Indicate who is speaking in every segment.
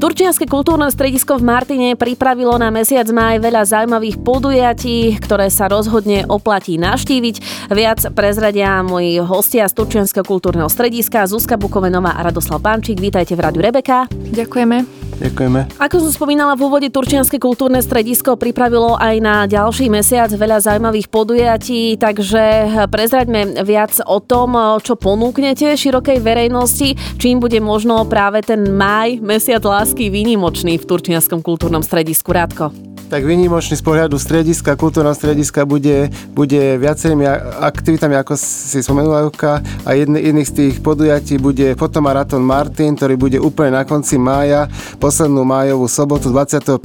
Speaker 1: Turčianske kultúrne stredisko v Martine pripravilo na mesiac máj veľa zaujímavých podujatí, ktoré sa rozhodne oplatí navštíviť. Viac prezradia moji hostia z Turčianského kultúrneho strediska Zuzka Bukovenová a Radoslav Pančík. Vítajte v Rádiu Rebeka.
Speaker 2: Ďakujeme.
Speaker 3: Ďakujeme.
Speaker 1: Ako som spomínala v úvode, Turčianske kultúrne stredisko pripravilo aj na ďalší mesiac veľa zaujímavých podujatí, takže prezraďme viac o tom, čo ponúknete širokej verejnosti, čím bude možno práve ten maj, mesiac lásky výnimočný v Turčianskom kultúrnom stredisku. Rádko
Speaker 3: tak výnimočný z pohľadu strediska, kultúrneho strediska bude, bude viacerými aktivitami, ako si spomenula Juka, a jedný, jedných z tých podujatí bude fotomaraton Martin, ktorý bude úplne na konci mája, poslednú májovú sobotu 25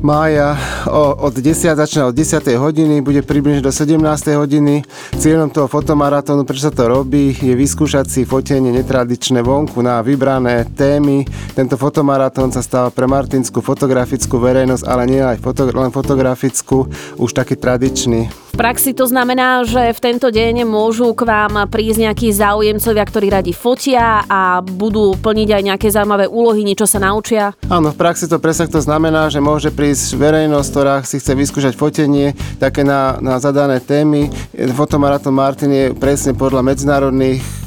Speaker 3: mája o, od 10, začína od 10. hodiny, bude približne do 17. hodiny. Cieľom toho fotomaratónu, prečo sa to robí, je vyskúšať si fotenie netradičné vonku na vybrané témy. Tento fotomaratón sa stáva pre martinskú fotografickú verejnosť, ale nie aj foto, len fotografickú, už taký tradičný.
Speaker 1: V praxi to znamená, že v tento deň môžu k vám prísť nejakí záujemcovia, ktorí radi fotia a budú plniť aj nejaké zaujímavé úlohy, niečo sa naučia?
Speaker 3: Áno, v praxi to presne to znamená, že môže prísť verejnosť, ktorá si chce vyskúšať fotenie také na, na zadané témy. Fotomaratón Martin je presne podľa medzinárodných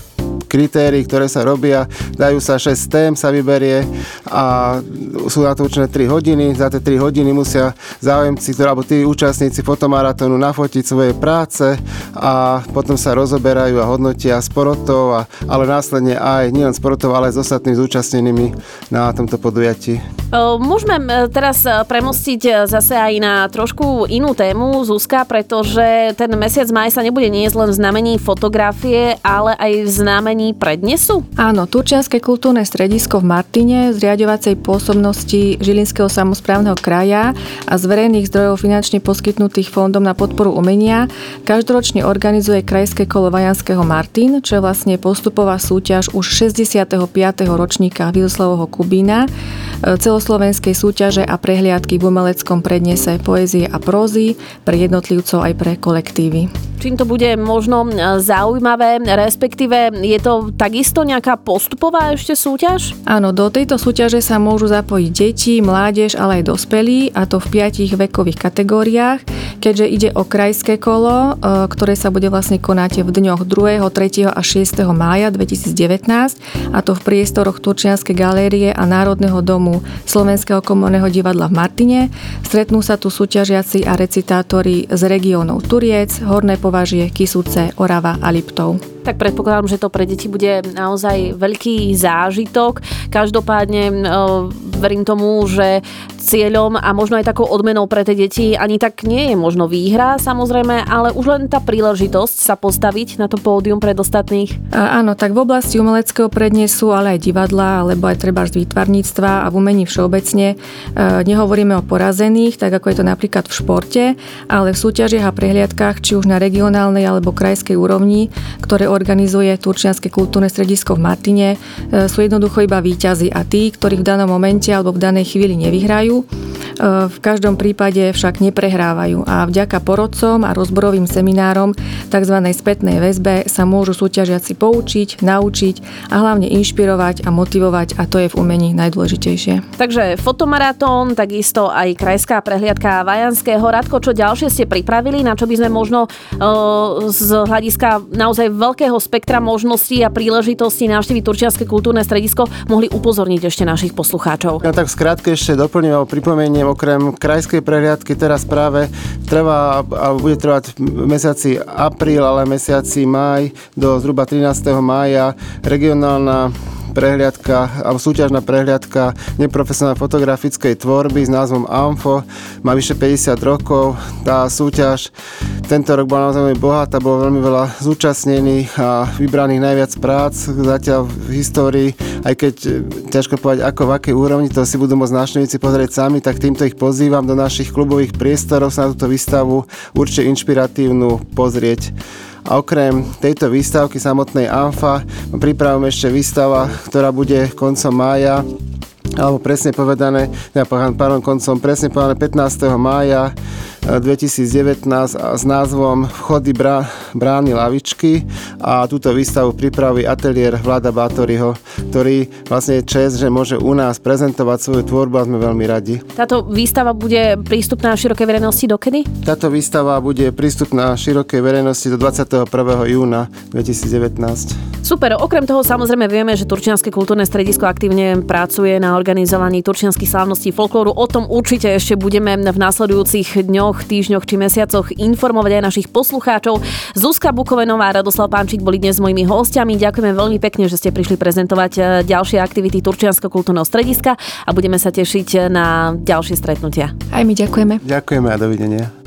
Speaker 3: kritérií, ktoré sa robia. Dajú sa 6 tém, sa vyberie a sú na to určené 3 hodiny. Za tie 3 hodiny musia záujemci, alebo tí účastníci fotomaratónu nafotiť svoje práce a potom sa rozoberajú a hodnotia sporotov, a, ale následne aj nielen sporotov, ale aj s ostatnými zúčastnenými na tomto podujatí.
Speaker 1: Môžeme teraz premostiť zase aj na trošku inú tému, Zuzka, pretože ten mesiac maj sa nebude niesť len v znamení fotografie, ale aj v znamení vydaní prednesu?
Speaker 2: Áno, Turčianske kultúrne stredisko v Martine z riadovacej pôsobnosti Žilinského samozprávneho kraja a z verejných zdrojov finančne poskytnutých fondom na podporu umenia každoročne organizuje krajské kolo Vajanského Martin, čo je vlastne postupová súťaž už 65. ročníka Vilslavovho Kubína, e, celoslovenskej súťaže a prehliadky v umeleckom prednese poézie a prózy pre jednotlivcov aj pre kolektívy.
Speaker 1: Čím to bude možno e, zaujímavé, respektíve je to takisto nejaká postupová ešte súťaž?
Speaker 2: Áno, do tejto súťaže sa môžu zapojiť deti, mládež, ale aj dospelí, a to v piatich vekových kategóriách, keďže ide o krajské kolo, e, ktoré sa bude vlastne konať v dňoch 2., 3. a 6. mája 2019, a to v priestoroch Turčianskej galérie a Národného domu Slovenského komorného divadla v Martine. Stretnú sa tu súťažiaci a recitátori z regiónov Turiec, Horné považie, Kisúce, Orava a Liptov.
Speaker 1: Tak predpokladám, že to pre deti bude naozaj veľký zážitok. Každopádne verím tomu, že cieľom a možno aj takou odmenou pre tie deti ani tak nie je možno výhra samozrejme, ale už len tá príležitosť sa postaviť na to pódium pred ostatných.
Speaker 2: A, áno, tak v oblasti umeleckého prednesu, ale aj divadla, alebo aj treba z výtvarníctva a v umení všeobecne e, nehovoríme o porazených, tak ako je to napríklad v športe, ale v súťažiach a prehliadkách, či už na regionálnej alebo krajskej úrovni, ktoré organizuje Turčianske kultúrne stredisko v Martine, e, sú jednoducho iba výťazí a tí, ktorí v danom momente alebo v danej chvíli nevyhrajú, vyhrajú, v každom prípade však neprehrávajú a vďaka porodcom a rozborovým seminárom tzv. spätnej väzbe sa môžu súťažiaci poučiť, naučiť a hlavne inšpirovať a motivovať a to je v umení najdôležitejšie.
Speaker 1: Takže fotomaratón, takisto aj krajská prehliadka Vajanského. Radko, čo ďalšie ste pripravili, na čo by sme možno e, z hľadiska naozaj veľkého spektra možností a príležitostí navštíviť Turčianske kultúrne stredisko mohli upozorniť ešte našich poslucháčov?
Speaker 3: Ja tak skrátke ešte doplním pripomeniem, okrem krajskej prehliadky teraz práve trvá, alebo bude trvať mesiaci apríl, ale mesiaci maj do zhruba 13. mája regionálna prehliadka, alebo súťažná prehliadka neprofesionálnej fotografickej tvorby s názvom AMFO. Má vyše 50 rokov. Tá súťaž tento rok bola naozaj veľmi bohatá, bolo veľmi veľa zúčastnených a vybraných najviac prác zatiaľ v histórii, aj keď e, ťažko povedať ako v akej úrovni, to si budú môcť návštevníci pozrieť sami, tak týmto ich pozývam do našich klubových priestorov sa na túto výstavu určite inšpiratívnu pozrieť. A okrem tejto výstavky samotnej ANFA pripravujeme ešte výstava, ktorá bude koncom mája alebo presne povedané, pardon, koncom presne povedané 15. mája 2019 s názvom Vchody brány lavičky a túto výstavu pripraví ateliér Vlada Bátoriho, ktorý vlastne je čest, že môže u nás prezentovať svoju tvorbu a sme veľmi radi.
Speaker 1: Táto výstava bude prístupná širokej verejnosti dokedy?
Speaker 3: Táto výstava bude prístupná širokej verejnosti do 21. júna 2019.
Speaker 1: Super, okrem toho samozrejme vieme, že Turčianske kultúrne stredisko aktívne pracuje na organizovaní turčianských slávností folklóru. O tom určite ešte budeme v následujúcich dňoch, týždňoch či mesiacoch informovať aj našich poslucháčov. Zuzka Bukovenová a Radoslav Pánčik boli dnes mojimi hostiami. Ďakujeme veľmi pekne, že ste prišli prezentovať eh, ďalšie aktivity Turčiansko kultúrneho strediska a budeme sa tešiť na ďalšie stretnutia.
Speaker 2: Aj my ďakujeme.
Speaker 3: Ďakujeme a dovidenia.